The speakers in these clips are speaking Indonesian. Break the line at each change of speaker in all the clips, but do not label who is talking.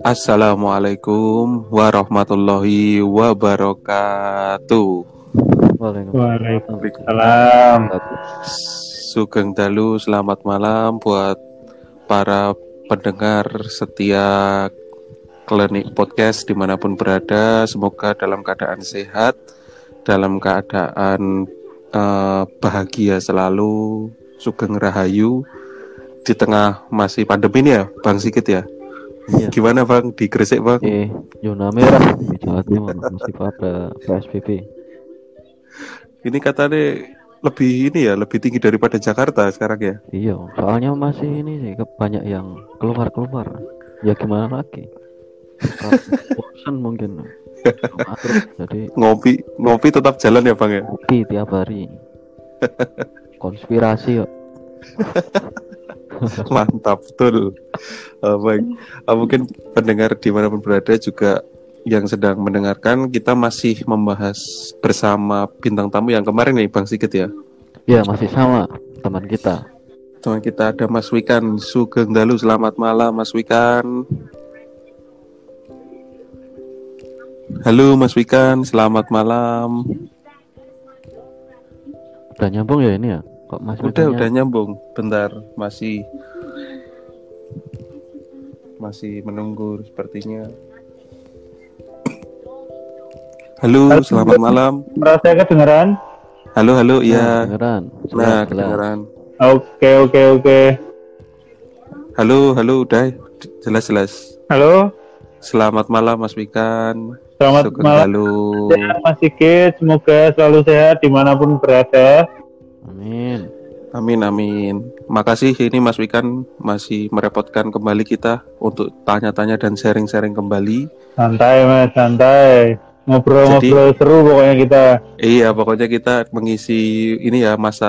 Assalamualaikum warahmatullahi wabarakatuh.
Waalaikumsalam.
Sugeng Dalu, selamat malam buat para pendengar setia klinik podcast di mana pun berada. Semoga dalam keadaan sehat, dalam keadaan uh, bahagia selalu, sugeng rahayu di tengah masih pandemi ini ya, Bang Sikit ya.
Iya.
Gimana Bang di Gresik Bang?
Eh, zona merah di Jawa Timur masih pada PSBB.
Ini katanya lebih ini ya, lebih tinggi daripada Jakarta sekarang ya.
Iya, soalnya masih ini sih banyak yang keluar-keluar. Ya gimana lagi? Bosan mungkin. Jadi
Ngopi ngopi tetap jalan ya Bang ya.
kopi tiap hari. Konspirasi yuk.
Mantap betul. Eh, baik. Eh, mungkin pendengar di mana pun berada juga yang sedang mendengarkan kita masih membahas bersama bintang tamu yang kemarin nih Bang Sigit ya.
Ya masih sama teman kita.
Teman kita ada Mas Wikan Sugeng Dalu. Selamat malam Mas Wikan. Halo Mas Wikan, selamat malam.
Udah nyambung ya ini ya? Kok masih
Udah udah nyambung. Bentar, masih masih menunggu sepertinya. Halo,
Halo.
selamat malam.
Merasa kedengeran?
Halo, halo,
Nah,
iya.
kedengeran.
Nah,
Jelas, jelas.
kedengeran.
Oke, oke, oke.
Halo, halo, udah jelas-jelas.
Halo,
Selamat malam Mas Wikan.
selamat
Sugeng
malam. Sehat, Mas Sigit, semoga selalu sehat di mana pun berada.
Amin.
Amin amin. Makasih ini Mas Wikan masih merepotkan kembali kita untuk tanya-tanya dan sharing-sharing kembali.
Santai, Mas, santai. Ngobrol-ngobrol seru pokoknya kita.
Iya, pokoknya kita mengisi ini ya masa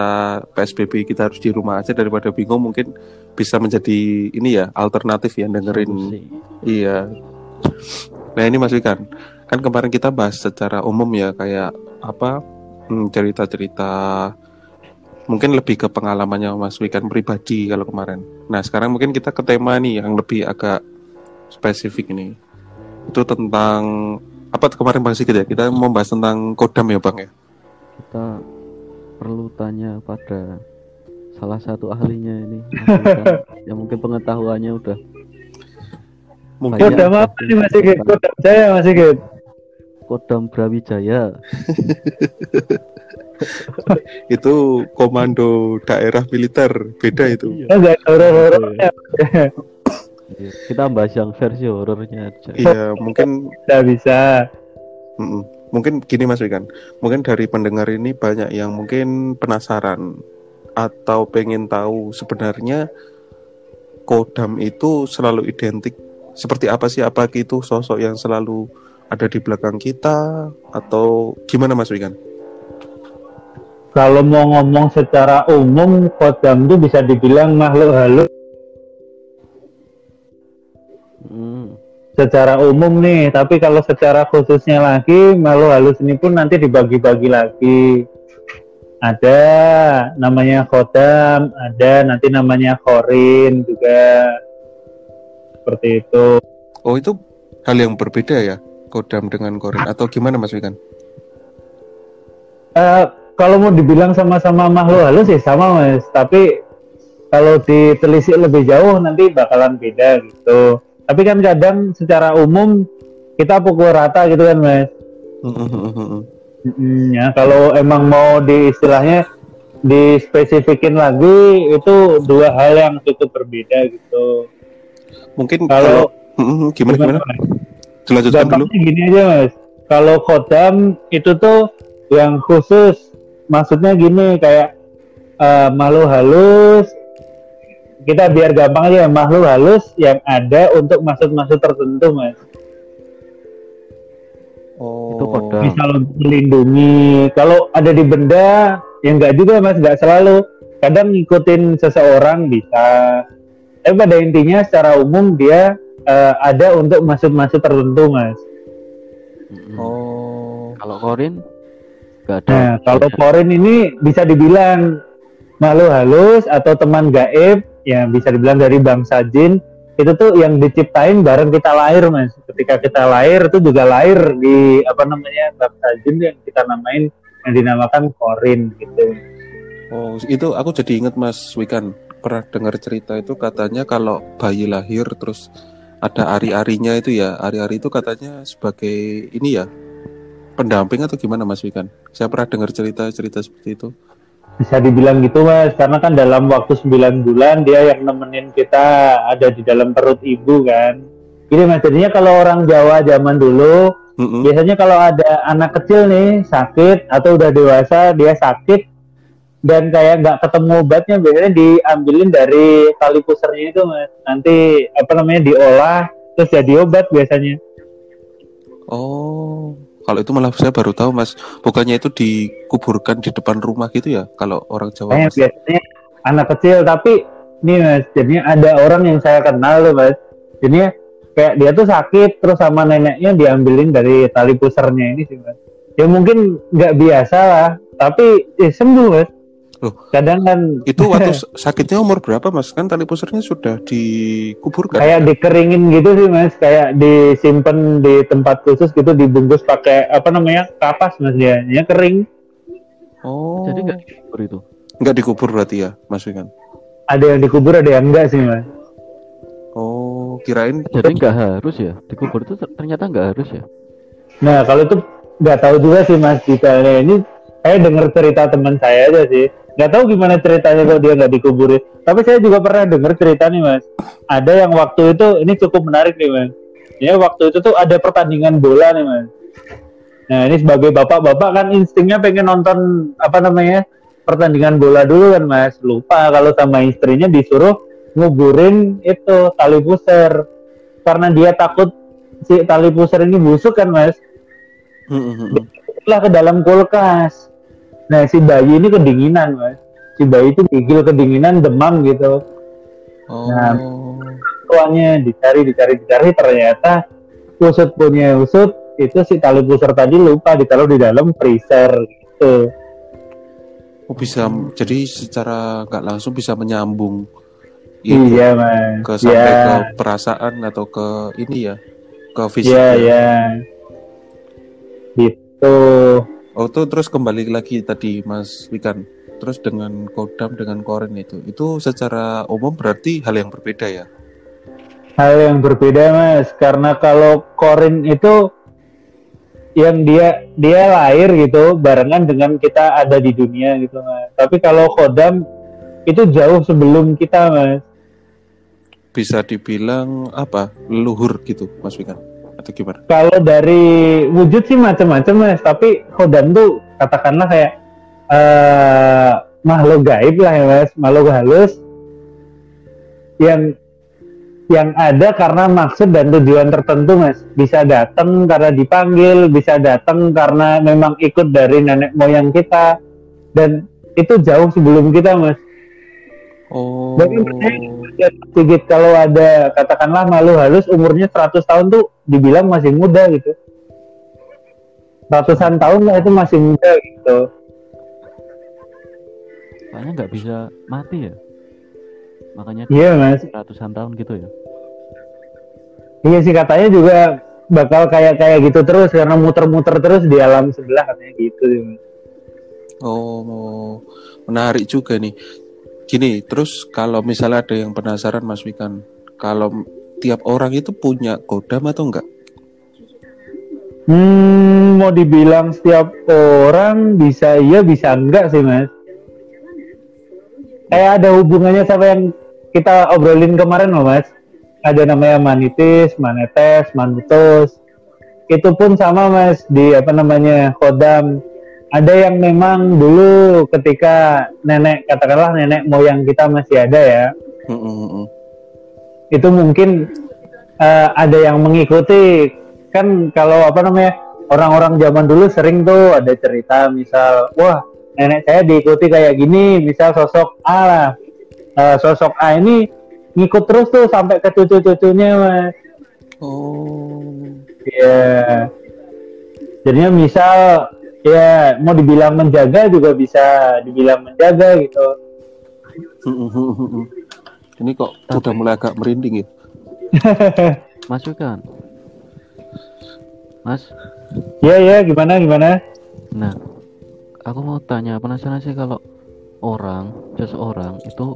PSBB kita harus di rumah aja daripada bingung mungkin bisa menjadi ini ya alternatif ya dengerin.
Solusi.
Iya. Nah ini Mas Wikan, kan kemarin kita bahas secara umum ya kayak apa hmm, cerita-cerita mungkin lebih ke pengalamannya Mas Wikan pribadi kalau kemarin. Nah sekarang mungkin kita ke tema nih yang lebih agak spesifik ini. Itu tentang apa kemarin Bang Sigit ya? Kita mau bahas tentang kodam ya Bang ya?
kita perlu tanya pada salah satu ahlinya ini yang mungkin pengetahuannya udah
Mungkin.
Kodam apa nih, Mas Sigit? Kodam saya, Mas Sigit.
Kodam Brawijaya
itu komando daerah militer beda itu.
Enggak ada horor-horornya.
Iya, kita bahas yang versi horornya aja
Iya mungkin
Tidak bisa.
Mm-mm. Mungkin gini Mas Wikan, mungkin dari pendengar ini banyak yang mungkin penasaran atau pengen tahu sebenarnya Kodam itu selalu identik seperti apa sih? Apa itu sosok yang selalu ada di belakang kita atau gimana Mas Wikan?
Kalau mau ngomong secara umum, Kodam itu bisa dibilang makhluk halus
Hmm,
secara umum nih, tapi kalau secara khususnya lagi, makhluk halus ini pun nanti dibagi-bagi lagi. Ada namanya Kodam, ada nanti namanya Korin juga. Seperti itu.
Oh itu hal yang berbeda ya Kodam dengan Korin atau gimana Mas Wikan?
Eh, kalau mau dibilang sama-sama makhluk halus ya sama mas, tapi kalau ditelisik lebih jauh nanti bakalan beda gitu. Tapi kan kadang secara umum kita pukul rata gitu kan mas. Mm, ya kalau emang mau di istilahnya dispesifikin lagi itu dua hal yang cukup berbeda gitu.
Mungkin
Kalau
kalau gimana gimana? Dilanjutkan dulu.
Gini aja mas, kalau kodam itu tuh yang khusus, maksudnya gini kayak eh, makhluk halus, kita biar gampang aja makhluk halus yang ada untuk maksud-maksud tertentu mas.
Itu
Oh.
kodam.
Misal melindungi, kalau ada di benda, yang enggak juga mas, nggak selalu. Kadang ngikutin seseorang bisa, tapi pada intinya secara umum dia eh, ada untuk maksud-maksud tertentu mas.
Oh.
Kalau Korin ada.
Nah, kalau Korin ini bisa dibilang makhluk halus atau teman gaib ya bisa dibilang dari bangsa jin itu tuh yang diciptain bareng kita lahir mas ketika kita lahir itu juga lahir di apa namanya bangsa jin yang kita namain yang dinamakan korin gitu
Oh, itu aku jadi inget Mas Wikan pernah dengar cerita itu katanya kalau bayi lahir terus ada ari-arinya itu ya, ari-ari itu katanya sebagai ini ya pendamping atau gimana Mas Wikan? Saya pernah dengar cerita-cerita seperti itu.
bisa dibilang gitu mas karena kan dalam waktu 9 bulan dia yang nemenin kita ada di dalam perut ibu kan Gini mas jadinya kalau orang Jawa zaman dulu
Mm-mm.
biasanya kalau ada anak kecil nih sakit atau udah dewasa dia sakit dan kayak nggak ketemu obatnya biasanya diambilin dari tali pusernya itu mas nanti apa namanya diolah terus jadi obat biasanya
Oh, kalau itu malah saya baru tahu Mas. Bukannya itu dikuburkan di depan rumah gitu ya? Kalau orang Jawa Mas.
biasanya anak kecil tapi nih mas jadinya ada orang yang saya kenal tuh mas jadinya kayak dia tuh sakit terus sama neneknya diambilin dari tali pusernya ini sih mas ya mungkin nggak biasa lah tapi eh, sembuh mas
Loh.
kadang kan
Itu waktu sakitnya umur berapa Mas? Kan tali pusarnya sudah dikuburkan.
kayak dikeringin gitu sih mas kayak disimpan di tempat khusus gitu dibungkus pakai apa namanya kapas mas dia ya kering
Oh.
Jadi nggak dikubur itu.
nggak dikubur berarti ya, Mas Wikan?
ada yang dikubur ada yang enggak sih mas
Oh, kirain
Jadi nggak harus ya. Dikubur itu ter- ternyata nggak harus ya.
Nah kalau itu nggak tahu juga sih mas detailnya ini saya dengar cerita teman saya aja sih nggak tahu gimana ceritanya kalau dia nggak dikuburin. Tapi saya juga pernah dengar cerita nih mas. Ada yang waktu itu ini cukup menarik nih mas. Ya waktu itu tuh ada pertandingan bola nih mas. Nah ini sebagai bapak-bapak kan instingnya pengen nonton apa namanya pertandingan bola dulu kan mas. Lupa kalau sama istrinya disuruh nguburin itu tali pusar. Karena dia takut si tali pusar ini busuk kan mas.
Mm,
lah ke dalam kulkas. Nah si bayi ini kedinginan mas. Si bayi itu gigil kedinginan demam gitu.
Oh.
Nah. Tuanya dicari dicari dicari ternyata usut punya usut itu si tali pusar tadi lupa ditaruh di dalam freezer gitu.
Oh, bisa jadi secara nggak langsung bisa menyambung ini
Iya mas.
ke sampai
Iya.
ke perasaan atau ke ini ya ke fisik.
Iya
ya.
iya. Gitu.
Oh itu terus kembali lagi tadi Mas Wikan. Terus dengan kodam dengan koren itu, itu secara umum berarti hal yang berbeda ya.
Hal yang berbeda mas, karena kalau Korin itu yang dia dia lahir gitu barengan dengan kita ada di dunia gitu mas. Tapi kalau Kodam itu jauh sebelum kita mas.
Bisa dibilang apa leluhur gitu Mas Wikan atau gimana?
Kalau dari wujud sih macam-macam mas, tapi Kodam tuh katakanlah kayak eh makhluk gaib lah ya mas, makhluk halus yang yang ada karena maksud dan tujuan tertentu mas. Bisa datang karena dipanggil bisa datang karena memang ikut dari nenek moyang kita. Dan itu jauh sebelum kita mas.
Oh.
Jadi, Ya, sedikit kalau ada katakanlah malu halus umurnya 100 tahun tuh dibilang masih muda gitu ratusan tahun lah itu masih muda gitu
Soalnya nggak bisa mati ya. Makanya
iya mas
ratusan tahun gitu ya.
iya sih katanya juga bakal kayak kayak gitu terus karena muter-muter terus di alam sebelah katanya gitu sih, Mas.
Oh, menarik juga nih. Gini, terus kalau misalnya ada yang penasaran Mas Wikan, kalau tiap orang itu punya kodam atau enggak?
Hmm, mau dibilang setiap orang bisa iya bisa enggak sih mas. Kayak ada hubungannya sama yang kita obrolin kemarin loh mas. Ada namanya manitis, manetes, manutus. Itu pun sama mas di apa namanya kodam. Ada yang memang dulu ketika nenek katakanlah nenek moyang kita masih ada ya.
Mm, mm, mm.
itu mungkin eh, ada yang mengikuti kan kalau apa namanya orang-orang zaman dulu sering tuh ada cerita misal wah nenek saya diikuti kayak gini misal sosok A lah Eh, sosok A ini ngikut terus tuh sampai ke cucu-cucunya mas
Oh.
ya jadinya misal ya mau dibilang menjaga juga bisa dibilang menjaga gitu.
Ini kok
Tapi-
udah mulai agak merinding ya.
Masukkan. Mas,
Ya ya gimana gimana?
nah, aku mau tanya penasaran sih kalau orang, seseorang itu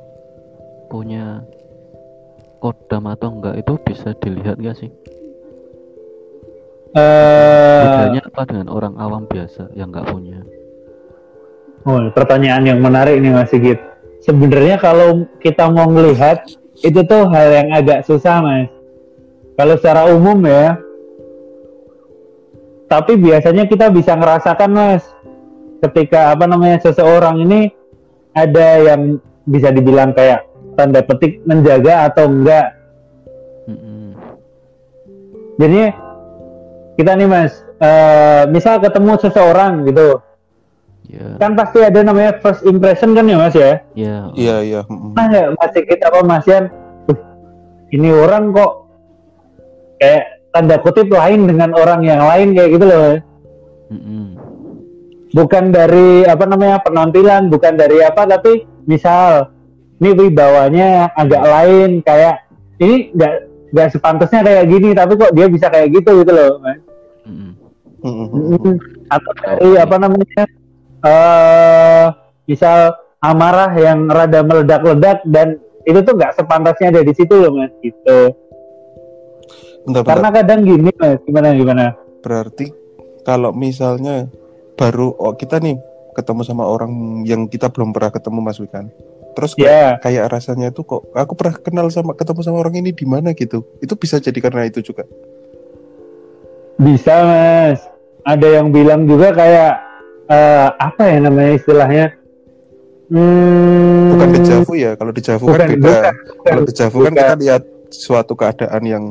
punya kodam atau enggak itu bisa dilihat gak sih?
Eh,
Bedanya apa dengan orang awam biasa yang nggak punya?
oh, pertanyaan yang menarik nih Mas Sigit. Sebenarnya kalau kita mau melihat itu tuh hal yang agak susah Mas. Kalau secara umum ya. Tapi biasanya kita bisa ngerasakan Mas ketika apa namanya seseorang ini ada yang bisa dibilang kayak tanda petik menjaga atau enggak
Mm-mm.
Jadi kita nih mas, eh, misal ketemu seseorang gitu,
Ya,
kan pasti ada namanya first impression kan ya mas ya.
ya,
Iya iya. mm-mm.
Nah nggak kita apa mas Yan, "Wih, ini orang kok kayak tanda kutip lain dengan orang yang lain kayak gitu loh.
Mm-mm.
Bukan dari apa namanya penampilan, bukan dari apa, tapi misal ini wibawanya agak lain kayak ini nggak nggak sepantasnya kayak gini, tapi kok dia bisa kayak gitu gitu loh. Mm, atau dari apa namanya eh misal amarah yang rada meledak-ledak dan itu tuh nggak sepantasnya ada di situ loh mas gitu
Bentar, bentar.
karena kadang gini mas gimana gimana
Berarti kalau misalnya baru oh, kita nih ketemu sama orang yang kita belum pernah ketemu Mas Wikan. Terus kayak,
ya
kayak rasanya tuh kok aku pernah kenal sama ketemu sama orang ini di mana gitu. Itu bisa jadi karena itu juga.
bisa mas ada yang bilang juga kayak eh, apa ya namanya istilahnya hmm,
Bukan dejavu ya. Kalau dejavu kan beda.
bukan,
Kalau
bukan,
dejavu kan kita lihat suatu keadaan yang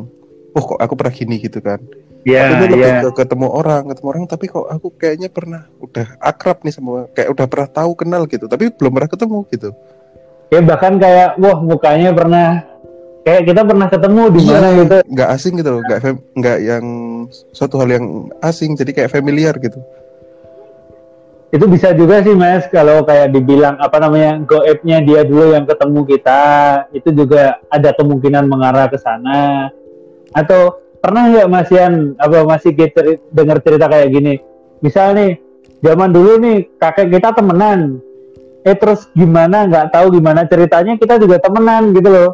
oh kok aku pernah gini gitu kan.
ya
Tapi ini lebih
ya
ke ketemu orang, ketemu orang tapi kok aku kayaknya pernah udah akrab nih semua, kayak udah pernah tahu kenal gitu, tapi belum pernah ketemu gitu.
Ya bahkan kayak wah mukanya pernah kayak kita pernah ketemu di mana
Iya,
gitu.
nggak asing gitu loh, nggak yang suatu hal yang asing, jadi kayak familiar gitu.
itu bisa juga sih mas kalau kayak dibilang apa namanya goibnya dia dulu yang ketemu kita itu juga ada kemungkinan mengarah ke sana. Atau pernah nggak mas Yan apa masih kita dengar cerita kayak gini? Misal nih zaman dulu nih kakek kita temenan eh terus gimana? Nggak tahu gimana ceritanya. Kita juga temenan gitu loh.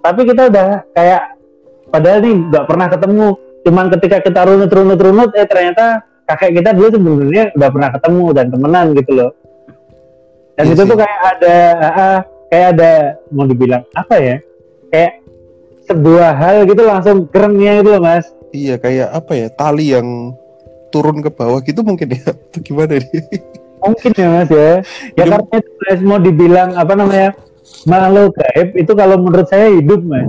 Tapi kita udah kayak padahal nih nggak pernah ketemu. Cuman ketika kita runut runut runut eh ternyata kakek kita dulu sebenarnya udah pernah ketemu dan temenan gitu loh. Dan
Iya
itu
sih.
tuh kayak ada ah, ah, kayak ada mau dibilang apa ya? Kayak sebuah hal gitu langsung kerennya itu loh mas.
Iya, kayak apa ya, tali yang turun ke bawah gitu mungkin ya, atau gimana nih?
Mungkin ya mas ya. Ya
Hidup-
karena itu mas mau dibilang apa namanya makhluk gaib itu kalau menurut saya hidup mas.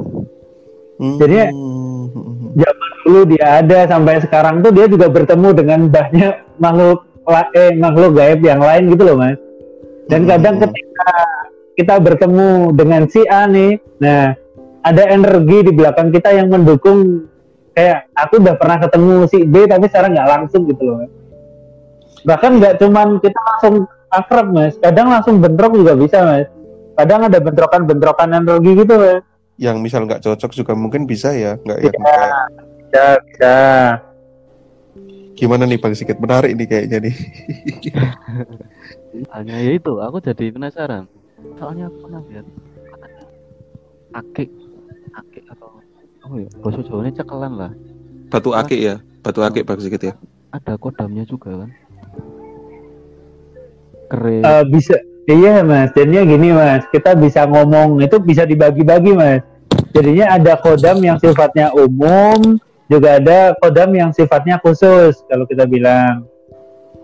Jadi-
Hmm.
zaman dulu dia ada sampai sekarang tuh dia juga bertemu dengan banyak makhluk eh makhluk gaib yang lain gitu loh mas. Dan kadang
Hmm.
ketika kita bertemu dengan si A nih nah ada energi di belakang kita yang mendukung kayak aku udah pernah ketemu si B tapi sekarang nggak langsung gitu loh mas bahkan nggak cuman kita langsung akrab mas kadang langsung bentrok juga bisa mas kadang ada bentrokan-bentrokan energi gitu mas
yang misal nggak cocok juga mungkin bisa ya, nggak yang kayak
bisa bisa
gimana nih Bang Sikit menarik nih kayaknya nih.
Hanya ya itu, aku jadi penasaran. Soalnya aku pernah lihat katanya akik, akik atau oh ya, bahasa Jawanya cekelan lah.
Batu akik ya, batu akik Bang Sikit ya.
Ada kodamnya juga kan. Keren.
Eh, bisa iya mas. Jadinya gini mas. Kita bisa ngomong itu bisa dibagi-bagi mas. Jadinya ada kodam yang sifatnya umum juga ada kodam yang sifatnya khusus kalau kita bilang.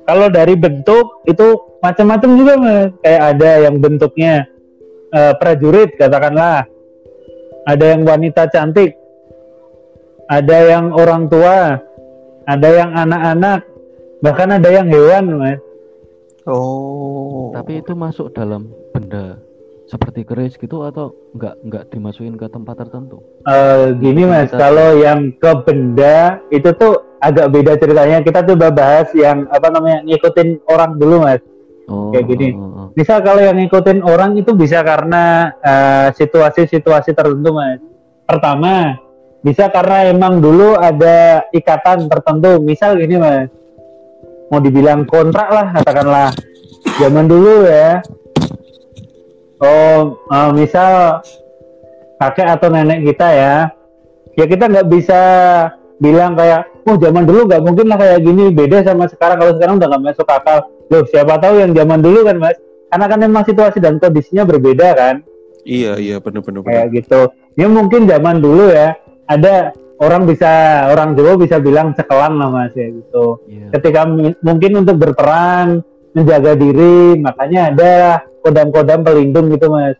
Kalau dari bentuk itu macam-macam juga mas. Kayak ada yang bentuknya eh, prajurit katakanlah. Ada yang wanita cantik. Ada yang orang tua. Ada yang anak-anak. Bahkan ada yang hewan mas
Oh.
Tapi itu masuk dalam benda seperti keris gitu atau enggak enggak dimasukin ke tempat tertentu?
Eh, gini mas,
Kita-
kalau yang ke benda itu tuh agak beda ceritanya. Kita coba bahas yang apa namanya ngikutin orang dulu mas.
Oh,
Kayak gini.
oh, oh,
misal kalau yang ngikutin orang itu bisa karena eh, situasi-situasi tertentu mas pertama bisa karena emang dulu ada ikatan tertentu misal gini mas mau dibilang kontrak lah katakanlah zaman dulu ya. Oh eh, misal kakek atau nenek kita ya ya kita nggak bisa bilang kayak oh zaman dulu nggak mungkin lah kayak gini beda sama sekarang. Kalau sekarang udah nggak masuk akal. Loh siapa tahu yang zaman dulu kan mas? Karena kan memang situasi dan kondisinya berbeda kan?
Iya, iya benar-benar.
kayak gitu. Ya mungkin zaman dulu ya ada orang bisa orang Jawa bisa bilang cekelan lah mas ya gitu.
Iya.
ketika mungkin untuk berperan menjaga diri makanya ada kodam-kodam pelindung gitu mas.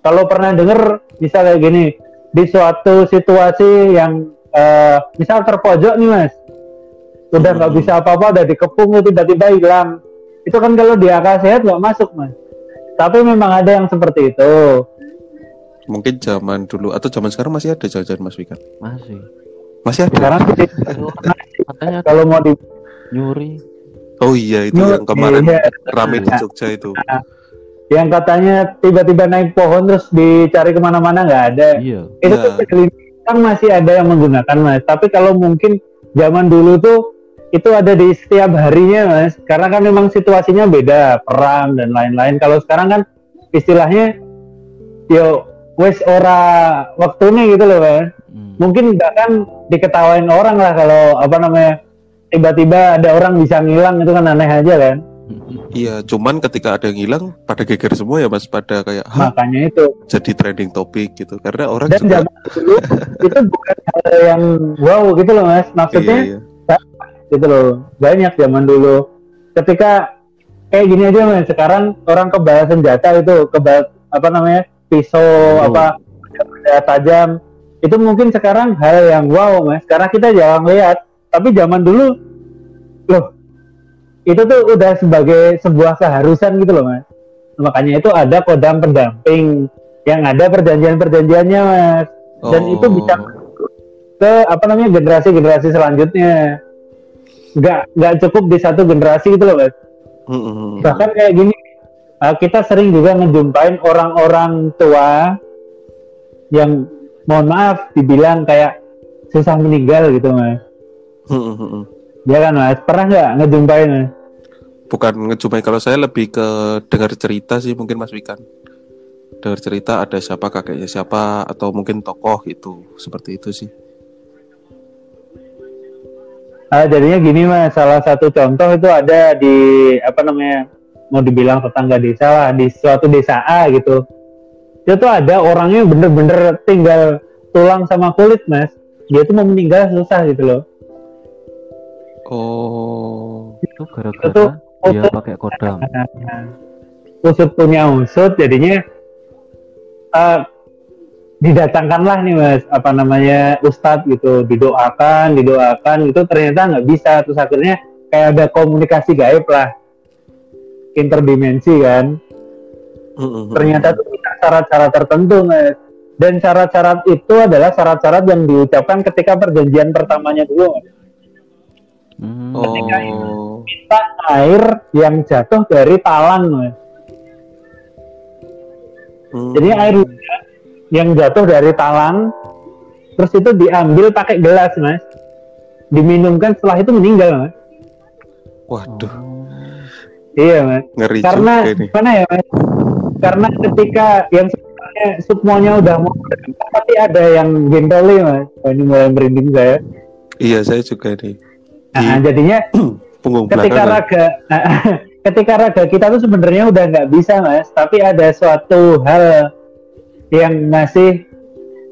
Kalau pernah dengar misal kayak gini di suatu situasi yang eh, misal terpojok nih mas. Udah nggak
Hmm.
bisa apa-apa udah dikepung tiba-tiba hilang. Itu kan kalau di akal sehat nggak masuk mas. Tapi memang ada yang seperti itu
Mungkin zaman dulu atau zaman sekarang masih ada jalan-jalan Mas Wikan.
Masih.
Masih ada.
sekarang sih,
Katanya
kalau mau di
nyuri.
Oh iya itu
Nyur-
yang kemarin
iya.
rame di Jogja itu.
yang katanya tiba-tiba naik pohon terus dicari ke mana-mana nggak ada
Iya.
itu
Ya.
tuh kan masih ada yang menggunakan mas tapi kalau mungkin zaman dulu tuh itu ada di setiap harinya mas karena kan memang situasinya beda perang dan lain-lain kalau sekarang kan istilahnya yo wes ora waktunya gitu loh mas
Hmm.
mungkin bahkan diketawain orang lah kalau apa namanya tiba-tiba ada orang bisa ngilang itu kan aneh aja kan?
Iya, cuman ketika ada yang hilang pada geger semua ya Mas. Pada kayak Hah,
makanya itu.
jadi trending topik gitu. Karena orang
dan
juga
zaman dulu itu bukan hal yang wow gitu loh mas. Maksudnya
iya, iya.
gitu loh. Banyak zaman dulu. Ketika kayak gini aja mas. Sekarang orang kebal senjata itu kebal apa namanya pisau
Hmm.
apa benda tajam. Itu mungkin sekarang hal yang wow mas. Karena kita jarang lihat. Tapi zaman dulu loh itu tuh udah sebagai sebuah keharusan gitu loh mas. Makanya itu ada kodam pendamping yang ada perjanjian-perjanjiannya mas. Dan itu bisa
Oh,
ke apa namanya generasi-generasi selanjutnya. Nggak nggak cukup di satu generasi gitu loh mas.
Mm, mm, mm.
bahkan kayak gini uh, kita sering juga ngejumpain orang-orang tua yang mohon maaf dibilang kayak susah meninggal gitu mas ya kan mas pernah nggak ngejumpain mas
Bukan ngejumpai kalau saya lebih ke dengar cerita sih mungkin Mas Wikan. Dengar cerita ada siapa kakeknya siapa atau mungkin tokoh gitu. Seperti itu sih.
Ah, jadinya gini mas salah satu contoh itu ada di apa namanya mau dibilang tetangga desa lah di suatu desa A gitu. Itu tuh ada orangnya bener-bener tinggal tulang sama kulit mas. Dia tuh mau meninggal susah gitu loh.
Oh.
Itu gara-gara dia pakai kodam.
usut punya usut jadinya eh, didatangkanlah nih mas. Apa namanya ustadz gitu didoakan didoakan. Itu ternyata nggak bisa. Terus akhirnya kayak ada komunikasi gaib lah interdimensi kan
Mm, mm, mm.
ternyata tuh bisa syarat-syarat tertentu mas dan syarat-syarat itu adalah syarat-syarat yang diucapkan ketika perjanjian pertamanya dulu Mas.
Hmm.
Oh.
Kita air yang jatuh dari talang mas
Mm.
jadi air yang jatuh dari talang terus itu diambil pakai gelas mas diminumkan setelah itu meninggal mas
Waduh,
iya mas.
Ngeri
karena gimana ya mas? Karena ketika yang sebenarnya semuanya udah mau pasti ada yang gentoli mas. Wah, ini mulai merinding saya.
Iya, saya juga nih. Di
nah, jadinya
punggung
ketika
belakang.
raga ketika raga kita tuh sebenarnya udah nggak bisa mas. Tapi ada suatu hal yang masih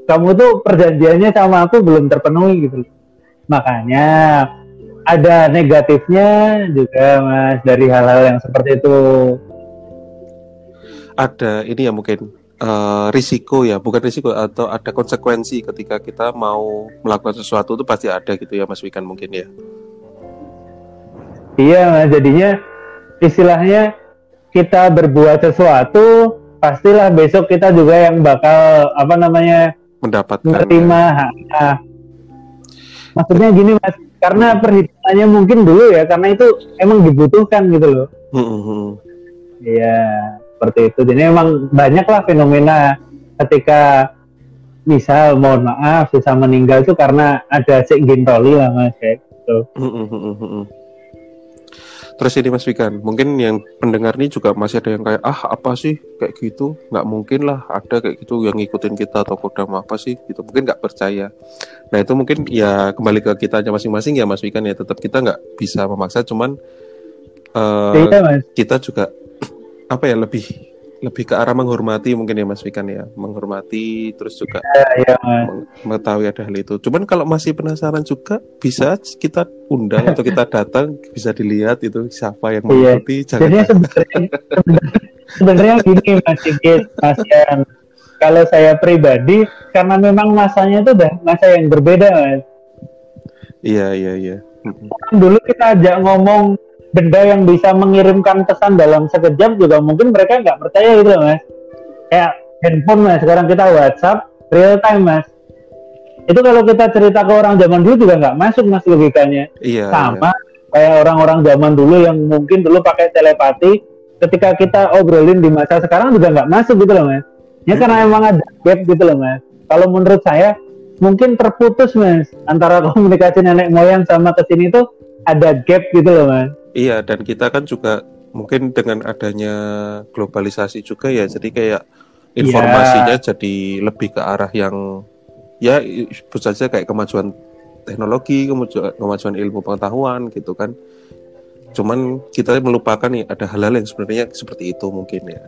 kamu tuh perjanjiannya sama aku belum terpenuhi gitu makanya ada negatifnya juga mas dari hal-hal yang seperti itu
ada ini ya mungkin eh, risiko ya, bukan risiko atau ada konsekuensi ketika kita mau melakukan sesuatu itu pasti ada gitu ya Mas Wikan mungkin ya.
iya mas jadinya istilahnya kita berbuat sesuatu pastilah besok kita juga yang bakal apa namanya
Mendapatkan
menerima hak. Maksudnya gini mas, karena perhitungannya mungkin dulu ya, karena itu emang dibutuhkan gitu loh. Iya, seperti itu. Jadi memang banyak lah fenomena ketika misal mohon maaf bisa meninggal itu karena ada cek gintoli lah mas kayak gitu.
Terus ini Mas Wikan, mungkin yang pendengar ini juga masih ada yang kayak ah apa sih kayak gitu, nggak mungkin lah ada kayak gitu yang ngikutin kita atau kodam apa sih gitu, mungkin nggak percaya. Nah itu mungkin ya kembali ke kita aja masing-masing ya Mas Wikan ya tetap kita nggak bisa memaksa, cuman
mas.
kita juga apa ya lebih lebih ke arah menghormati mungkin ya Mas Wikan ya, menghormati terus juga
mas.
meng- mengetahui ada hal itu. Cuman kalau masih penasaran juga bisa kita undang atau kita datang bisa dilihat itu siapa yang
Iya.
mengikuti. Jangan
Jadi sebenarnya sebenarnya gini mas Sigit, mas Yan. Kalau saya pribadi karena memang masanya itu udah masa yang berbeda mas.
Iya iya iya.
Dulu kita ajak ngomong benda yang bisa mengirimkan pesan dalam sekejap juga mungkin mereka nggak percaya gitu loh mas. Kayak handphone mas. Sekarang kita WhatsApp real time mas. Itu kalau kita cerita ke orang zaman dulu juga nggak masuk mas logikanya.
Iya.
sama kayak orang-orang zaman dulu yang mungkin dulu pakai telepati ketika kita obrolin di masa sekarang juga nggak masuk gitu loh mas. Ya karena emang ada gap gitu loh mas. Kalau menurut saya mungkin terputus mas antara komunikasi nenek moyang sama ke sini tuh ada gap gitu loh mas
Iya dan kita kan juga mungkin dengan adanya globalisasi juga ya jadi kayak informasinya jadi lebih ke arah yang ya sebut saja kayak kemajuan teknologi kemajuan, kemajuan ilmu pengetahuan gitu kan. Cuman kita melupakan nih ada hal-hal yang sebenarnya seperti itu mungkin ya.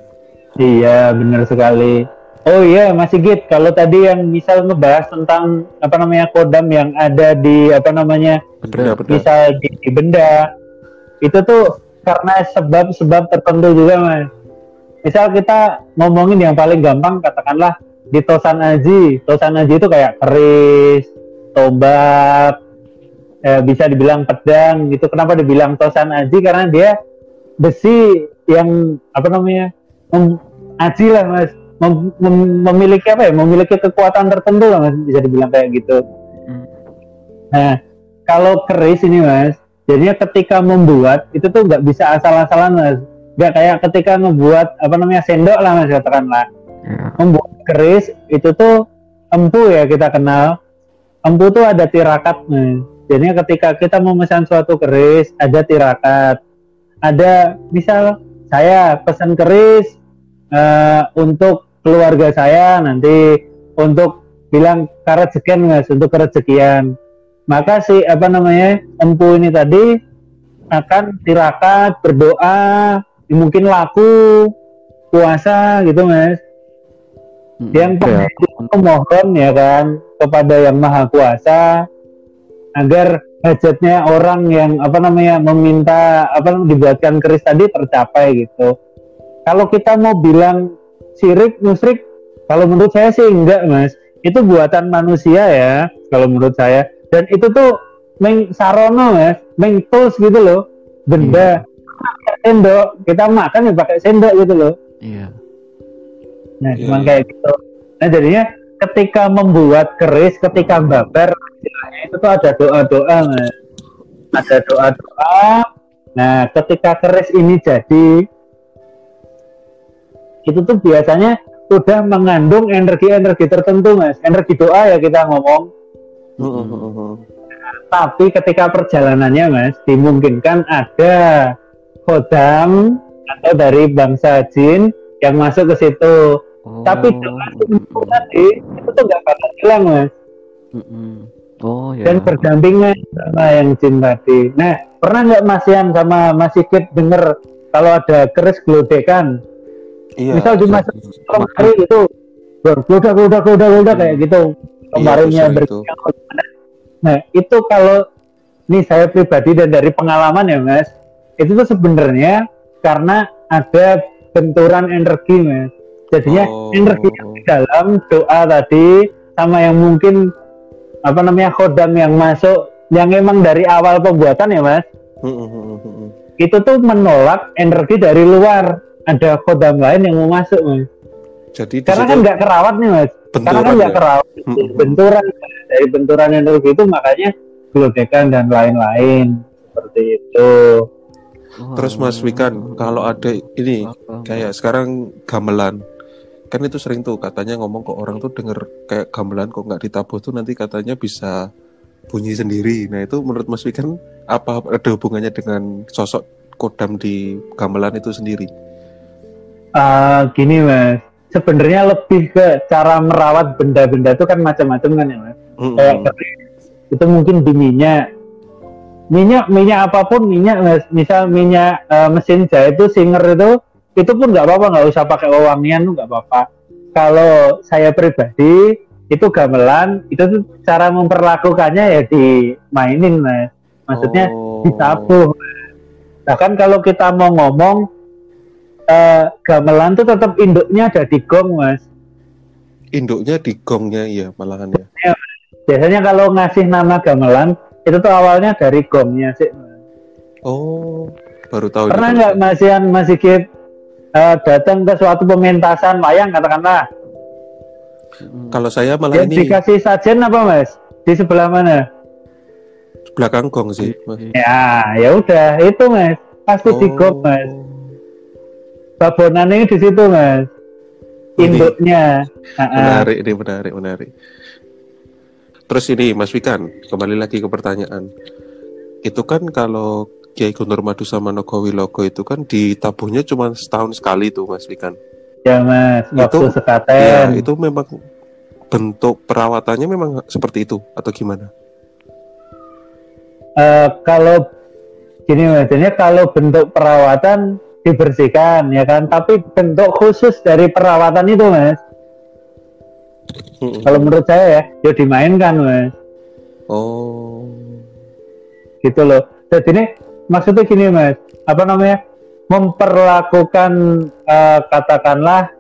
Iya, benar sekali. Oh iya, Mas Sigit, kalau tadi yang misal ngebahas tentang apa namanya kodam yang ada di apa namanya
benda-benda
bisa di, di benda, itu tuh karena sebab-sebab tertentu juga, Mas. Misal kita ngomongin yang paling gampang, katakanlah di Tosan Aji. Tosan Aji itu kayak keris, tombak, eh, bisa dibilang pedang gitu. Kenapa dibilang Tosan Aji? Karena dia besi yang apa namanya mem- aji lah mas Mem- mem- memiliki apa ya memiliki kekuatan tertentu lah mas bisa dibilang kayak gitu
Hmm.
nah kalau keris ini mas jadinya ketika membuat itu tuh nggak bisa asal-asalan mas. Nggak kayak ketika ngebuat apa namanya sendok lah mas katakanlah.
Ya.
membuat keris itu tuh empu ya kita kenal. Empu tuh ada tirakat nih jadinya ketika kita memesan suatu keris ada tirakat. Ada misal saya pesan keris eh, untuk keluarga saya nanti untuk bilang karet sekian mas untuk karet sekian maka si apa namanya empu ini tadi akan tirakat berdoa mungkin laku puasa gitu mas
Mm-mm.
yang
Ya.
memohon ya kan kepada yang maha kuasa agar hajatnya orang yang apa namanya meminta apa dibuatkan keris tadi tercapai gitu. Kalau kita mau bilang syirik musyrik, kalau menurut saya sih enggak mas. Itu buatan manusia ya kalau menurut saya. Dan itu tuh meng sarono mas, meng tools gitu loh, benda. Pakai Sendok, kita makan ya pakai sendok gitu loh.
Iya.
Nah,
Iya,
cuman
iya.
kayak gitu. Nah, jadinya ketika membuat keris, ketika babar, itu tuh ada doa-doa, Mas. Ada doa-doa. Nah, ketika keris ini jadi, itu tuh biasanya sudah mengandung energi-energi tertentu, Mas. Energi doa ya kita ngomong.
Mm-mm.
Tapi ketika perjalanannya, Mas, dimungkinkan ada kodam atau dari bangsa jin yang masuk ke situ.
Oh.
Tapi doa itu tadi itu tuh nggak bakal hilang mas
Mm-mm. Oh ya.
dan berdampingan sama yang jin tadi. Nah pernah nggak Mas Yan sama Mas Sigit denger kalau ada keris gelodekan?
Iya.
Misal di masa
iya.
kemari itu bergoda goda goda goda kayak gitu kemarinnya
itu.
berkiang. Nah itu kalau nih saya pribadi dan dari pengalaman ya mas, itu tuh sebenarnya karena ada benturan energi mas. Jadinya
Oh.
energi yang di dalam doa tadi sama yang mungkin apa namanya khodam yang masuk yang emang dari awal pembuatan ya mas itu tuh menolak energi dari luar ada khodam lain yang mau masuk mas
Jadi di
karena kan nggak kerawat nih mas karena kan
benturan ya.
kerawat
Mm-mm.
benturan dari benturan energi itu makanya gelodekan dan lain-lain seperti itu
Terus Mas Wikan, kalau ada ini
Apa,
kayak sekarang gamelan, kan itu sering tuh katanya ngomong kok orang tuh denger kayak gamelan kok nggak ditabuh tuh nanti katanya bisa bunyi sendiri. Nah itu menurut Mas Wikan apa ada hubungannya dengan sosok kodam di gamelan itu sendiri?
Ah, gini mas, sebenarnya lebih ke cara merawat benda-benda itu kan macam-macam kan ya mas.
Mm-mm.
Kayak itu mungkin di minyak, minyak minyak apa pun minyak mas. Misal minyak eh, mesin jahit itu singer itu, itu pun nggak apa-apa, nggak usah pakai wewangian tuh nggak apa-apa. Kalau saya pribadi itu gamelan, itu tuh cara memperlakukannya ya dimainin mas. Maksudnya
Oh.
ditabuh. Bahkan kalau kita mau ngomong eh, gamelan tuh tetap induknya ada di gong mas.
Induknya di gongnya ya malahan ya.
Biasanya kalau ngasih nama gamelan itu tuh awalnya dari gongnya sih.
Oh, baru tahu.
Pernah nggak Mas Ian, Mas Sigit eh, datang ke suatu pementasan wayang katakanlah
Mm.
Kalau saya malah
yang
ini
dikasih sajen apa Mas? Di sebelah mana?
belakang gong sih. Mas.
Ya, ya udah itu Mas. Pasti di gong Mas. Babonan ini di situ Mas.
Ini.
Induknya.
Menarik ini, menarik, menarik. Terus ini Mas Wikan, kembali lagi ke pertanyaan. Itu kan kalau Kiai Guntur Madu sama Nogowi Logo itu kan ditabuhnya cuma setahun sekali tuh Mas Wikan.
Ya Mas, waktu
Itu-
sekaten.
Ya, itu memang bentuk perawatannya memang seperti itu atau gimana?
Eh, kalau gini mas, kalau bentuk perawatan dibersihkan ya kan, tapi bentuk khusus dari perawatan itu mas, kalau menurut saya ya, ya dimainkan mas,
Oh.
gitu loh. Jadi ini maksudnya gini mas, apa namanya, memperlakukan eh, katakanlah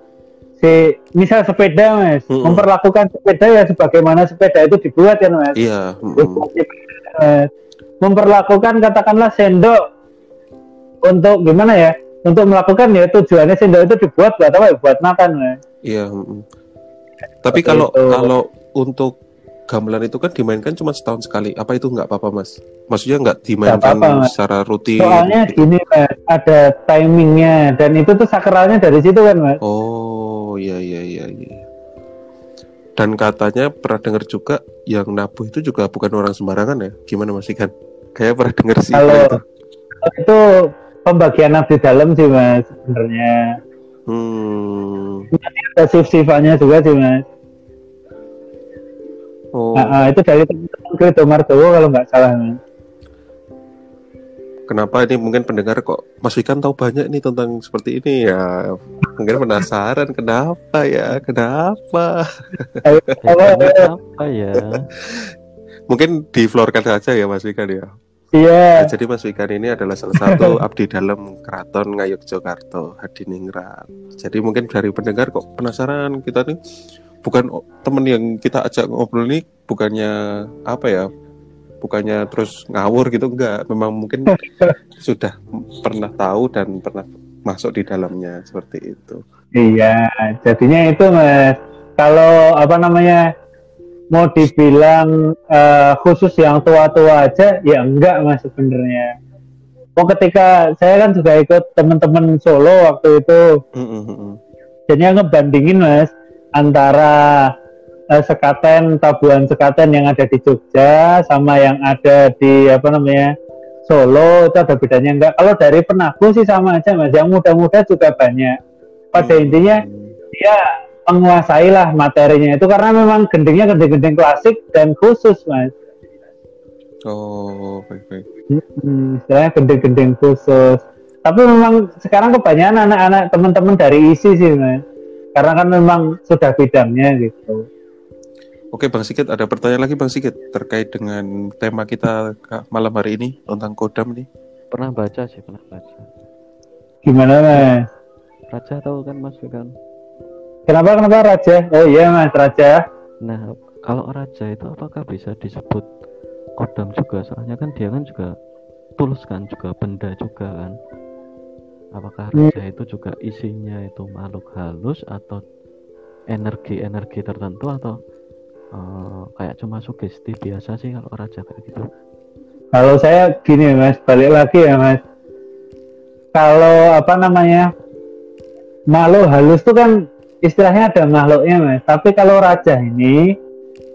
si misal sepeda mas,
Mm-mm.
memperlakukan sepeda ya sebagaimana sepeda itu dibuat kan mas.
Iya,
memperlakukan katakanlah sendok untuk gimana ya untuk melakukan ya tujuannya sendok itu dibuat buat apa ya buat makan Mas.
iya. Tapi
Seperti
kalau
itu.
kalau untuk gamelan itu kan dimainkan cuma setahun sekali. Apa itu nggak apa-apa Mas? Maksudnya nggak dimainkan
apa-apa, Mas.
secara rutin?
soalnya gini Mas ada timingnya dan itu tuh sakralnya dari situ kan Mas
Oh, iya iya iya iya. Dan katanya pernah dengar juga yang nabuh itu juga bukan orang sembarangan ya? Gimana Mas Ikan? Kayak pernah dengar sih
Kalau-
itu.
itu pembagian abdi dalam sih Mas sebenarnya
Hmm.
ada shift-shiftannya juga sih Mas
Oh,
Nah, ah, itu dari teman-teman Krito Mardowo kalau nggak salah Mas
kenapa ini mungkin pendengar kok Mas Ikan tahu banyak nih tentang seperti ini ya? Mungkin penasaran kenapa ya? Kenapa?
Kalau-
apa ya
Mungkin diflorkan saja ya Mas Ikan ya.
Iya
Nah, jadi Mas Wikan ini adalah salah satu abdi dalam keraton Ngayogyakarta Hadiningrat. Jadi mungkin dari pendengar kok penasaran kita nih bukan temen yang kita ajak ngobrol nih bukannya apa ya? Bukannya terus ngawur gitu enggak. Memang mungkin sudah pernah tahu dan pernah masuk di dalamnya seperti itu.
Iya, jadinya itu mas. Kalau apa namanya mau dibilang eh, khusus yang tua-tua aja, ya enggak mas sebenarnya. Oh ketika saya kan juga ikut teman-teman Solo waktu itu,
Mm, mm, mm,
jadinya ngebandingin mas antara eh, sekaten tabuhan sekaten yang ada di Jogja sama yang ada di apa namanya Solo itu ada bedanya enggak? Kalau dari penabuh sih sama aja mas. Yang muda-muda juga banyak. Pada
Hmm.
intinya dia menguasai lah materinya itu karena memang gendingnya gending-gending klasik dan khusus mas.
Oh, baik-baik.
hmm, istilahnya gending-gending khusus. Tapi memang sekarang kebanyakan anak-anak teman-teman dari isi sih mas. Karena kan memang sudah bidangnya gitu.
Oke Bang Sigit, ada pertanyaan lagi Bang Sigit terkait dengan tema kita malam hari ini tentang kodam nih.
pernah baca sih pernah baca.
Gimana mas?
Raja tahu kan Mas kan
kenapa kenapa raja? Oh iya mas raja.
Nah kalau raja itu apakah bisa disebut kodam juga? Soalnya kan dia kan juga tulus kan juga benda juga kan. Apakah
Hmm.
raja itu juga isinya itu makhluk halus atau energi-energi tertentu atau eh, kayak cuma sugesti biasa sih kalau raja kayak gitu?
Kalau saya gini mas balik lagi ya mas. Kalau apa namanya makhluk halus itu kan istilahnya ada makhluknya mas. Tapi kalau raja ini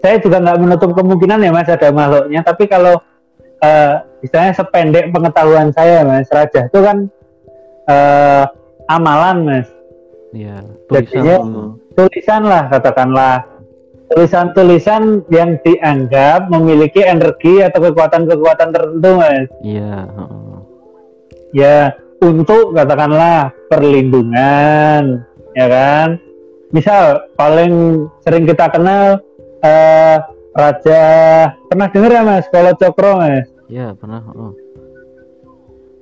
saya juga nggak menutup kemungkinan ya mas ada makhluknya. Tapi kalau uh, istilahnya sependek pengetahuan saya mas raja itu kan uh, amalan mas.
Iya,
Jadinya-
tulisan.
Hmm.
tulisan lah katakanlah. Tulisan-tulisan yang dianggap memiliki energi atau kekuatan-kekuatan tertentu mas.
Iya,
ya untuk katakanlah perlindungan ya kan misal paling sering kita kenal eh, raja pernah dengar ya mas kalau cokro mas
Iya, pernah, heeh.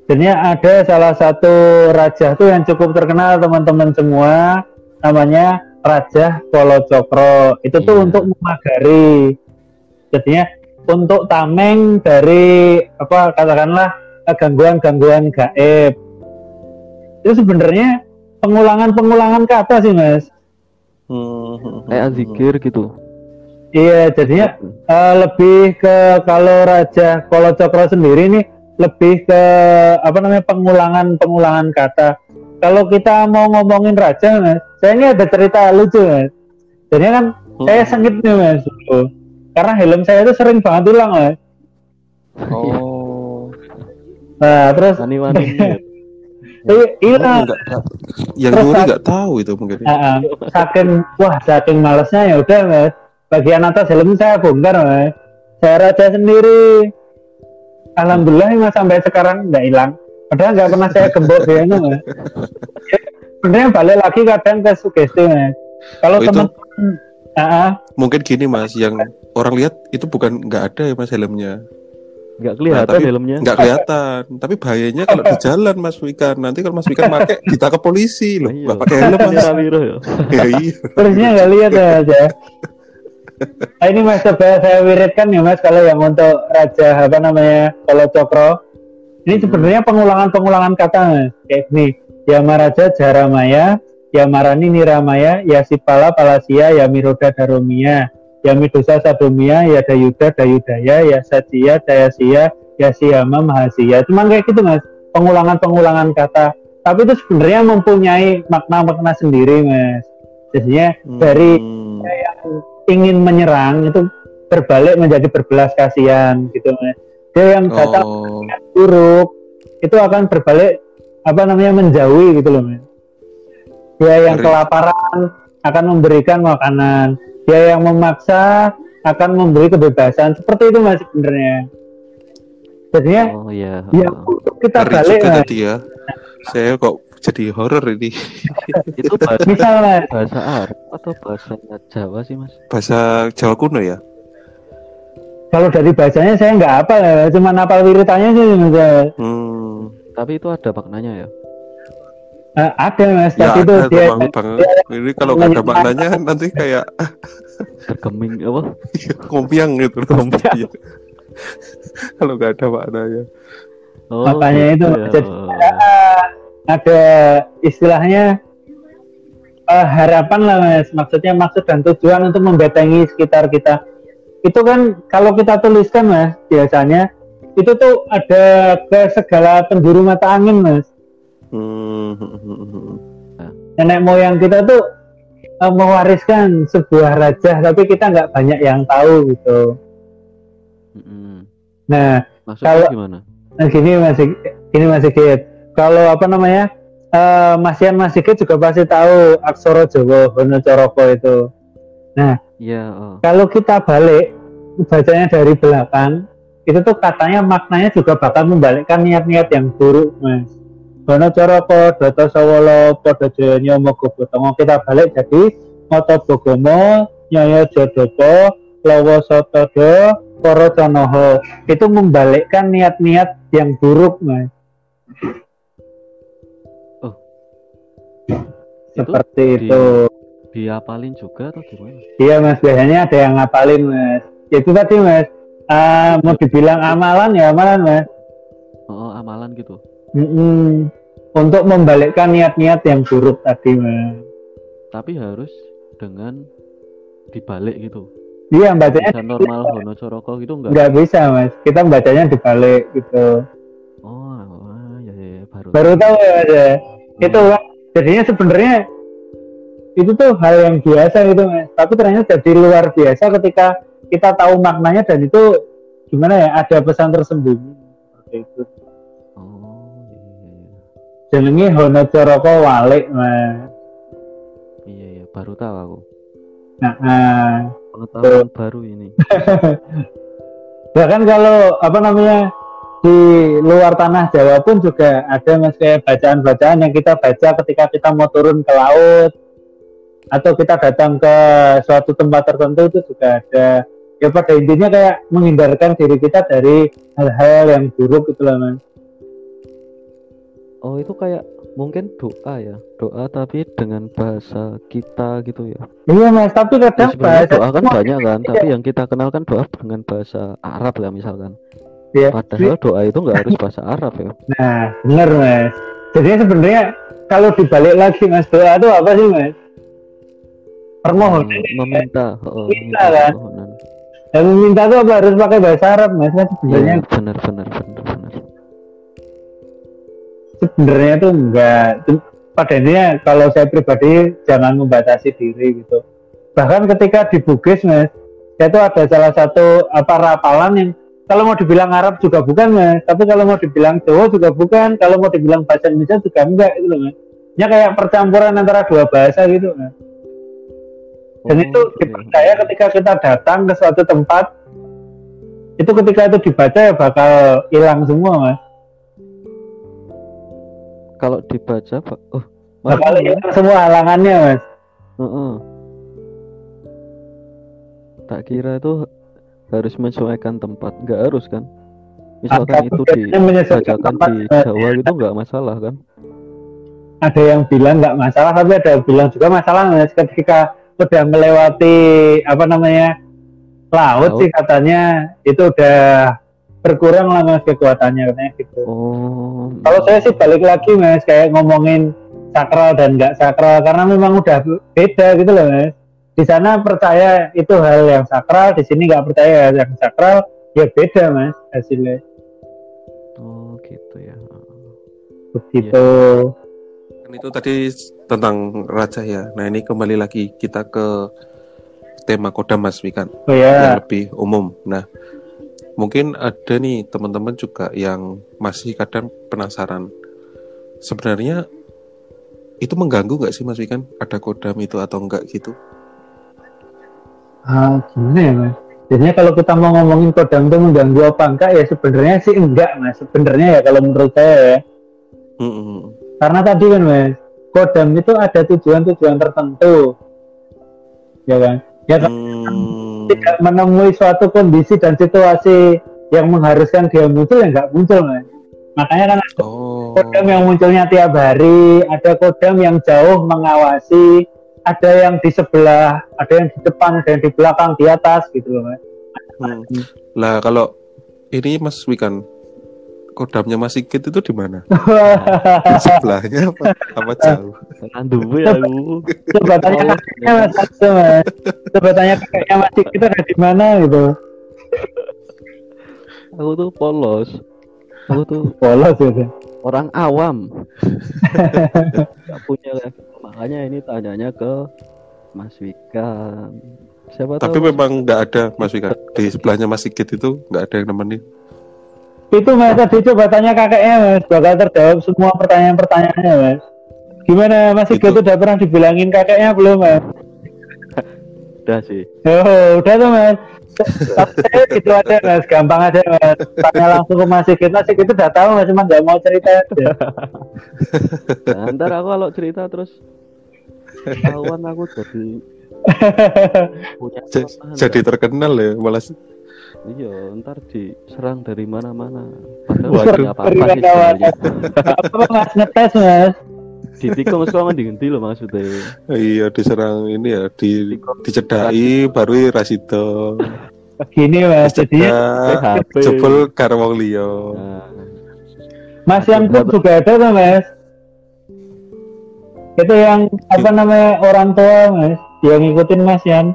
Jadinya ada salah satu raja tuh yang cukup terkenal teman-teman semua namanya Raja Polo Cokro. Itu tuh
Iya.
untuk memagari. Jadinya untuk tameng dari apa katakanlah eh, gangguan-gangguan gaib. Itu sebenarnya pengulangan-pengulangan kata sih mas.
Hmm.
Kayak zikir gitu.
Iya, jadinya eh, lebih ke kalau Raja Polo Cokro sendiri nih lebih ke apa namanya pengulangan pengulangan kata. Kalau kita mau ngomongin raja, mas, saya ini ada cerita lucu, mas. Jadinya kan saya sengit nih, mas, karena helm saya itu sering banget hilang, mas.
Oh.
Nah, terus
ya.
Iya, iya,
Oh, enggak. Yang nyuri nggak tahu itu mungkin.
Ah, ah. saking wah saking malesnya ya udah, mas. Bagian atas helm saya bongkar, mas. Saya raja sendiri. Alhamdulillah mas sampai sekarang nggak hilang. Padahal nggak pernah saya gembok dia mas. Ya, Sebenarnya balik lagi kadang ke sugesti mas. Kalau
Oh,
teman Ah, ah.
Mungkin gini Mas, yang orang lihat itu bukan nggak ada ya Mas helmnya.
Nggak kelihatan
Nah, tapi
helmnya.
Nggak kelihatan. Tapi bahayanya kalau di jalan Mas Wikan. Nanti kalau Mas Wikan pakai ditangkap polisi loh.
Iya.
Nggak pakai helm Mas.
Wiro ya.
ya iya.
Terusnya nggak lihat ya mas ya. Nah, ini mas coba saya wiridkan ya mas kalau yang untuk raja apa namanya kalau cokro ini sebenarnya pengulangan-pengulangan kata mas kayak gini Yamaraja Jaramaya Yamarani Niramaya Yasipala Palasia Yamiroda Daromia Yamidosa Sadomia Yadayuda Dayudaya Yasajiya Dayasia Yasiyama Mahasia cuman kayak gitu mas. Pengulangan-pengulangan kata. Tapi itu sebenarnya mempunyai makna-makna sendiri mas. Jadinya dari
Hmm.
yang ingin menyerang itu berbalik menjadi berbelas kasihan gitu mas. Dia yang datang
Oh.
buruk itu akan berbalik apa namanya menjauhi gitu loh mas. Dia yang
Ngeri.
kelaparan akan memberikan makanan dia yang memaksa akan memberi kebebasan seperti itu mas sebenarnya jadinya
Oh iya.
ya untuk kita
Ngeri
balik
juga
mas
tadi ya. Saya kok jadi horor ini.
Itu bahasa,
misal mas
bahasa Arab atau bahasa Jawa sih mas?
Bahasa Jawa kuno ya.
kalau dari bacanya saya nggak hafal ya cuma hafal wiritannya sih mas
Hmm.
Tapi itu ada maknanya ya.
Eh, ada mas
Ya
tapi itu
ada
dia
Bang. Bang. Ini kalau nggak ada maknanya nanti kayak
Bergeming apa?
kompiang gitu.
Kompiang.
Iya. kalau nggak ada maknanya.
Oh,
Makanya itu,
gitu ya.
jadi ada, ada istilahnya eh, harapan lah mas maksudnya maksud dan tujuan untuk membetengi sekitar kita itu kan kalau kita tuliskan mas biasanya itu tuh ada ke segala penjuru mata angin mas
Hmm.
nenek moyang kita tuh eh, mewariskan sebuah raja tapi kita nggak banyak yang tahu gitu
Mm-mm.
nah
Maksudnya
Kalau-
gimana?
Nah gini masih gini masih Sigit. Kalau apa namanya eh Mas Yan Mas Sigit juga pasti tahu Aksara Jawa Hono Coroko itu.
Iya. Oh.
Kalau kita balik bacanya dari belakang itu tuh katanya maknanya juga bakal membalikkan niat-niat yang buruk mas. Hono Coroko Doto Sawolo Podo Joyo Mogo Botongo kita balik jadi Moto Bogomo Nyoyo Jodopo Lowo Sotodo Koro Conoho itu membalikkan niat-niat yang buruk mas.
Itu
Seperti
di-
itu.
diapalin juga atau gimana?
Iya mas, biasanya ada yang ngapalin mas. Itu tadi mas, Ah, mau dibilang amalan ya amalan mas.
Oh, amalan gitu.
Mm-mm. Untuk membalikkan niat-niat yang buruk tadi mas.
Tapi harus dengan dibalik gitu.
Iya bacanya
Bisa normal Hono Coroko gitu enggak?
nggak bisa mas. Kita bacanya dibalik gitu.
Oh, ah, ya, ya, ya, baru
baru tahu ya Mas ya. Itu kan jadinya sebenarnya itu tuh hal yang biasa gitu Mas. Tapi ternyata jadi luar biasa ketika kita tahu maknanya dan itu gimana ya ada pesan tersembunyi seperti itu. Jenenge Hono Coroko Walik Mas.
Iya, iya, baru tahu aku.
Nah, ah.
Pengetahuan baru ini.
bahkan kalau apa namanya di luar tanah Jawa pun juga ada mas kayak bacaan-bacaan yang kita baca ketika kita mau turun ke laut atau kita datang ke suatu tempat tertentu itu juga ada ya pada intinya kayak menghindarkan diri kita dari hal-hal yang buruk gitu lah mas
Oh, itu kayak mungkin doa ya. Doa tapi dengan bahasa kita gitu ya.
iya mas tapi
Ya,
kadang
sebenarnya
bahasa
doa kan banyak kan, tapi yang kita kenal kan doa dengan bahasa Arab ya misalkan.
Iya.
Padahal doa itu nggak harus bahasa Arab ya.
nah benar mas jadi sebenarnya kalau dibalik lagi mas doa itu apa sih mas permohonan
Mem- meminta, oh,
Minta kan?
permohonan.
dan meminta itu apa harus pakai bahasa Arab mas kan sebenarnya
Iya, benar benar benar benar.
Sebenarnya tuh enggak. Pada intinya kalau saya pribadi jangan membatasi diri gitu. Bahkan ketika di Bugis mas saya tuh ada salah satu apa rapalan yang kalau mau dibilang Arab juga bukan mas. Tapi kalau mau dibilang Jawa juga bukan. Kalau mau dibilang bahasa Indonesia juga enggak gitu loh mas. Ya kayak percampuran antara dua bahasa gitu mas. Dan
Oh,
itu
ya.
dipercaya ketika kita datang ke suatu tempat itu ketika itu dibaca ya bakal hilang semua mas
Kalau dibaca, Pak. Oh, malah-
hilang semua halangannya mas
Heeh. Tak kira itu harus menyesuaikan tempat, nggak harus kan? Misalkan
Atau
itu dibacakan di. Jawa itu nggak masalah kan?
ada yang bilang nggak masalah tapi ada yang bilang juga masalah mas ketika udah melewati apa namanya laut,
Laut.
sih katanya itu udah berkurang lah mas kekuatannya katanya gitu
Oh.
kalau saya sih balik lagi mas kayak ngomongin sakral dan nggak sakral karena memang udah beda gitu loh mas di sana percaya itu hal yang sakral di sini nggak percaya hal yang sakral ya beda mas hasilnya
Oh, gitu ya.
begitu
Kan itu tadi tentang raja ya. Nah ini kembali lagi kita ke tema kodam Mas Wikan
oh ya
yang lebih umum. Nah mungkin ada nih teman-teman juga yang masih kadang penasaran. Sebenarnya itu mengganggu nggak sih Mas Wikan ada kodam itu atau enggak gitu?
Ah, gimana ya mas? Jadinya kalau kita mau ngomongin kodam itu mengganggu apa enggak ya sebenarnya sih enggak mas. Sebenarnya ya kalau menurut saya ya.
Mm-mm.
Karena tadi kan mas, kodam itu ada tujuan-tujuan tertentu. Ya kan? Ya kan
Hmm.
Tidak menemui suatu kondisi dan situasi yang mengharuskan dia muncul ya enggak muncul mas. Makanya kan ada
Oh.
kodam yang munculnya tiap hari, ada kodam yang jauh mengawasi, ada yang di sebelah, ada yang di depan, ada yang di belakang, di atas gitu loh.
Hmm. Lah kalau ini Mas Wikan kodamnya Mas Sigit itu di mana? Di sebelahnya apa, apa jauh?
Randu ya aku.
coba tanya kakeknya mas coba tanya kakeknya mas kita ada di mana gitu
Aku tuh polos. Aku tuh
polos gitu
orang awam. Gak punya. Makanya ini tanyanya ke Mas Wikan. Siapa
Tapi
tahu
memang nggak ada Mas Wikan di sebelahnya Mas Sigit itu nggak ada yang nemenin.
Itu mas tadi coba tanya kakeknya mas. Bakal terjawab semua pertanyaan-pertanyaannya mas. Gimana mas? Sigit
Itu-
udah pernah dibilangin kakeknya belum mas?
Udah sih.
oh udah tuh mas. Saya gitu aja mas. Gampang aja mas. Tanya langsung ke mas Sigit. Mas Sigit udah tahu mas. Cuma nggak mau cerita aja.
Nah, ntar aku kalau cerita terus kawan aku jadi punya
Jadi terkenal ya malah
iya ntar diserang dari mana-mana. Padahal
Waduh.
nggak apa-apa sih sebenarnya
apa mas? Ngetes mas.
Ditikung sekolah diganti loh maksudnya.
Iya diserang ini ya di dicedai baru Rasido
gini mas jadinya
PHP.
jebol karo wong liya.
nah,
Mas Yan pun juga ada tuh mas? Itu yang apa namanya orang tua mas yang ngikutin Mas Yan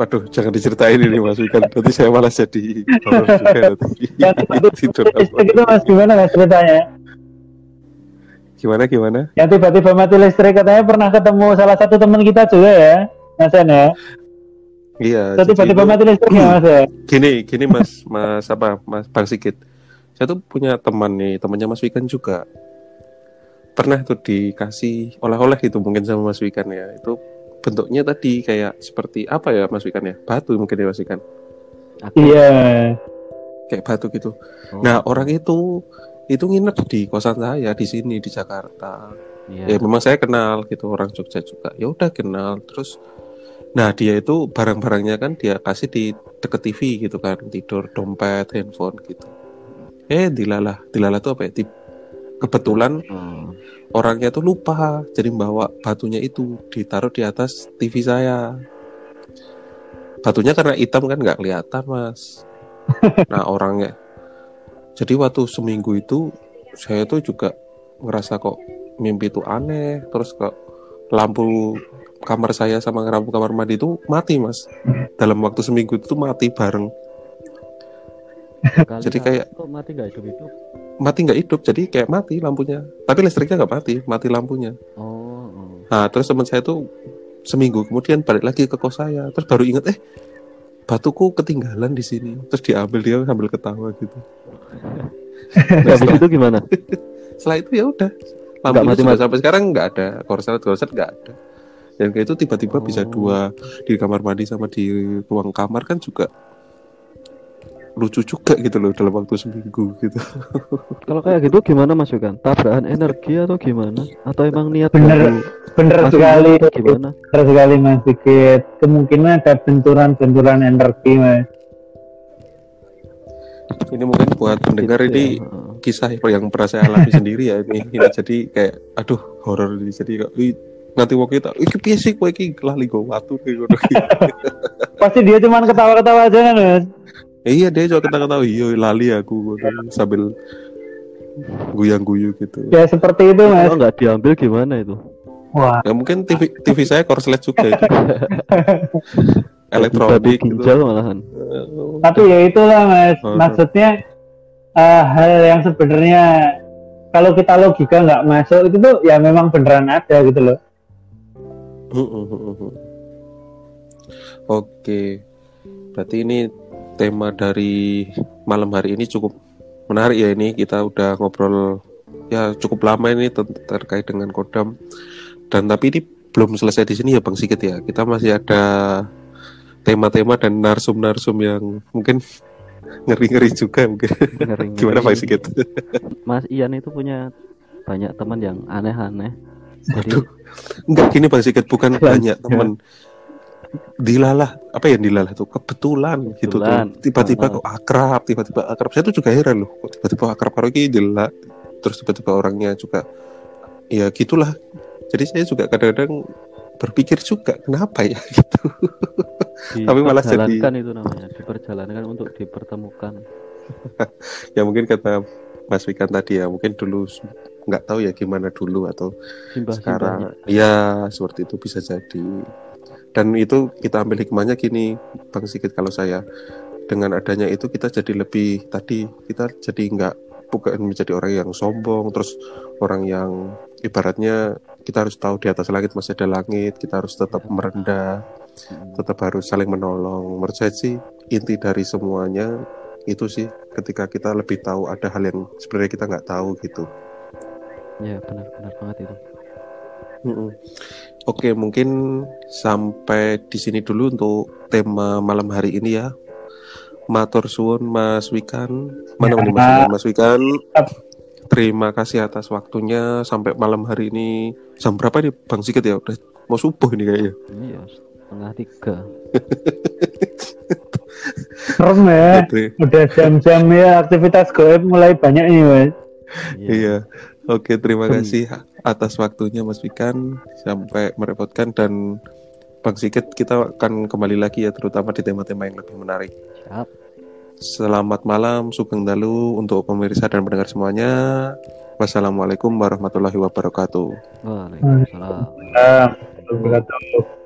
Waduh, jangan diceritain ini Mas Wikan. Nanti saya malah jadi horor juga nanti. Tidur
itu gitu mas gimana mas ceritanya
Gimana gimana?
Yang tiba-tiba mati listrik katanya pernah ketemu salah satu teman kita juga ya, Mas An ya.
Iya.
Tiba-tiba mati listrik ya Mas ya.
Gini, gini Mas, Mas apa, Mas Bang Sigit. Saya tuh punya teman nih, temannya Mas Wikan juga. Pernah tuh dikasih oleh-oleh itu mungkin sama Mas Wikan ya. Itu bentuknya tadi kayak seperti apa ya Mas Wikan ya? Batu mungkin ya Mas Wikan.
Iya.
Kayak batu gitu.
Oh,
Nah, orang itu itu nginep di kosan saya di sini di Jakarta.
iya.
Ya memang saya kenal gitu orang Jogja juga. Ya udah kenal terus Nah dia itu barang-barangnya kan dia kasih di deket TV gitu kan tidur dompet handphone gitu. Eh dilalah dilalah tuh apa ya? Di- kebetulan
Oh,
orangnya tuh lupa jadi bawa batunya itu ditaruh di atas TV saya. Batunya karena hitam kan nggak kelihatan mas. Nah orangnya. Jadi waktu seminggu itu saya tuh juga ngerasa kok mimpi itu aneh. Terus kok lampu kamar saya sama lampu kamar mandi itu mati mas. Dalam waktu seminggu itu mati bareng.
sekali
Jadi kayak-
kok mati nggak hidup hidup?
Mati nggak hidup jadi kayak mati lampunya. Tapi listriknya nggak mati, mati lampunya.
Oh, oh.
Nah, terus teman saya tuh seminggu kemudian balik lagi ke kos saya, terus baru ingat eh batuku ketinggalan di sini. Terus diambil dia sambil ketawa gitu. Nah,
Habis
setelah,
itu gimana?
setelah itu ya udah. Lampu itu
mati-mati.
juga sampai sekarang nggak ada. Korset korset nggak ada. Dan kayak itu tiba-tiba bisa
Oh.
dua di kamar mandi sama di ruang kamar kan juga lucu juga gitu loh dalam waktu seminggu gitu.
Kalau kayak gitu gimana Mas Yukan? Tabrakan energi atau gimana? Atau emang niat
Bener. Bener sekali.
gimana?
Bener sekali Mas Dikit. Kemungkinan ada benturan-benturan energi Mas.
Ini mungkin buat pendengar
Gitu
ini
ya.
Kisah yang pernah saya alami sendiri ya ini. Ini jadi kayak aduh horor ini jadi nanti waktu kita iki piye sih kowe iki lali go watu.
Pasti dia cuma ketawa-ketawa aja kan Mas.
Iya dia juga kata-kata iya lali aku ngono, sambil guyang-guyu gitu.
Ya seperti itu Mas.
Kalau nggak diambil gimana itu?
Wah.
Ya mungkin TV TV saya korslet juga itu. Elektronik gitu.
malahan.
Tapi ya itulah Mas.
Oh,
Maksudnya eh, hal yang sebenarnya kalau kita logika nggak masuk itu tuh ya memang beneran ada gitu loh.
Oke. Berarti ini tema dari malam hari ini cukup menarik ya ini kita udah ngobrol ya cukup lama ini ter- terkait dengan kodam dan tapi ini belum selesai di sini ya Bang Sigit ya kita masih ada tema-tema dan narsum-narsum yang mungkin ngeri-ngeri juga mungkin
Ngeri-ngeri.
gimana Bang Sigit
Mas Ian itu punya banyak teman yang aneh-aneh. Jadi
Aduh. enggak gini Bang Sigit bukan
Jelas,
banyak
ya.
Dilalah. Apa yang dilalah tuh kebetulan, gitu tuh.
Kebetulan.
tiba-tiba
Ah.
kok akrab tiba-tiba akrab. Saya tuh juga heran loh kok tiba-tiba akrab karo iki dilalah terus tiba-tiba orangnya juga ya gitulah. Jadi saya juga kadang-kadang berpikir juga kenapa ya? Gitu. Tapi malah jadi-
diperjalankan itu namanya, diperjalankan untuk dipertemukan.
ya mungkin kata Mas Wikan tadi ya mungkin dulu nggak tahu ya gimana dulu atau
Simbah-simbahnya.
sekarang. Ya seperti itu bisa jadi dan itu kita ambil hikmahnya gini Bang Sigit kalau saya dengan adanya itu kita jadi lebih tadi kita jadi nggak bukan menjadi orang yang sombong terus orang yang ibaratnya kita harus tahu di atas langit masih ada langit kita harus tetap merendah
Mm.
tetap harus saling menolong menurut saya sih inti dari semuanya itu sih ketika kita lebih tahu ada hal yang sebenarnya kita nggak tahu gitu
Ya benar-benar banget itu.
Mm-mm. Oke, mungkin sampai di sini dulu untuk tema malam hari ini ya. Matur suwun Mas Wikan. Mana
Ya.
Mas Wikan? Mas Wikan. Terima kasih atas waktunya sampai malam hari ini. Jam berapa nih Bang Sigit ya? Udah mau subuh ini kayaknya.
Iya, setengah tiga.
Serem ya.
Oke.
Udah jam-jam ya aktivitas goib mulai banyak nih Mas.
Iya. Oke, terima
Hmm.
kasih atas waktunya Mas Wikan sampai merepotkan dan Bang Sigit kita akan kembali lagi ya terutama di tema-tema yang lebih menarik.
Siap.
Selamat malam, Sugeng Dalu untuk pemirsa dan pendengar semuanya. Wassalamualaikum warahmatullahi wabarakatuh.
Waalaikumsalam.
Betul.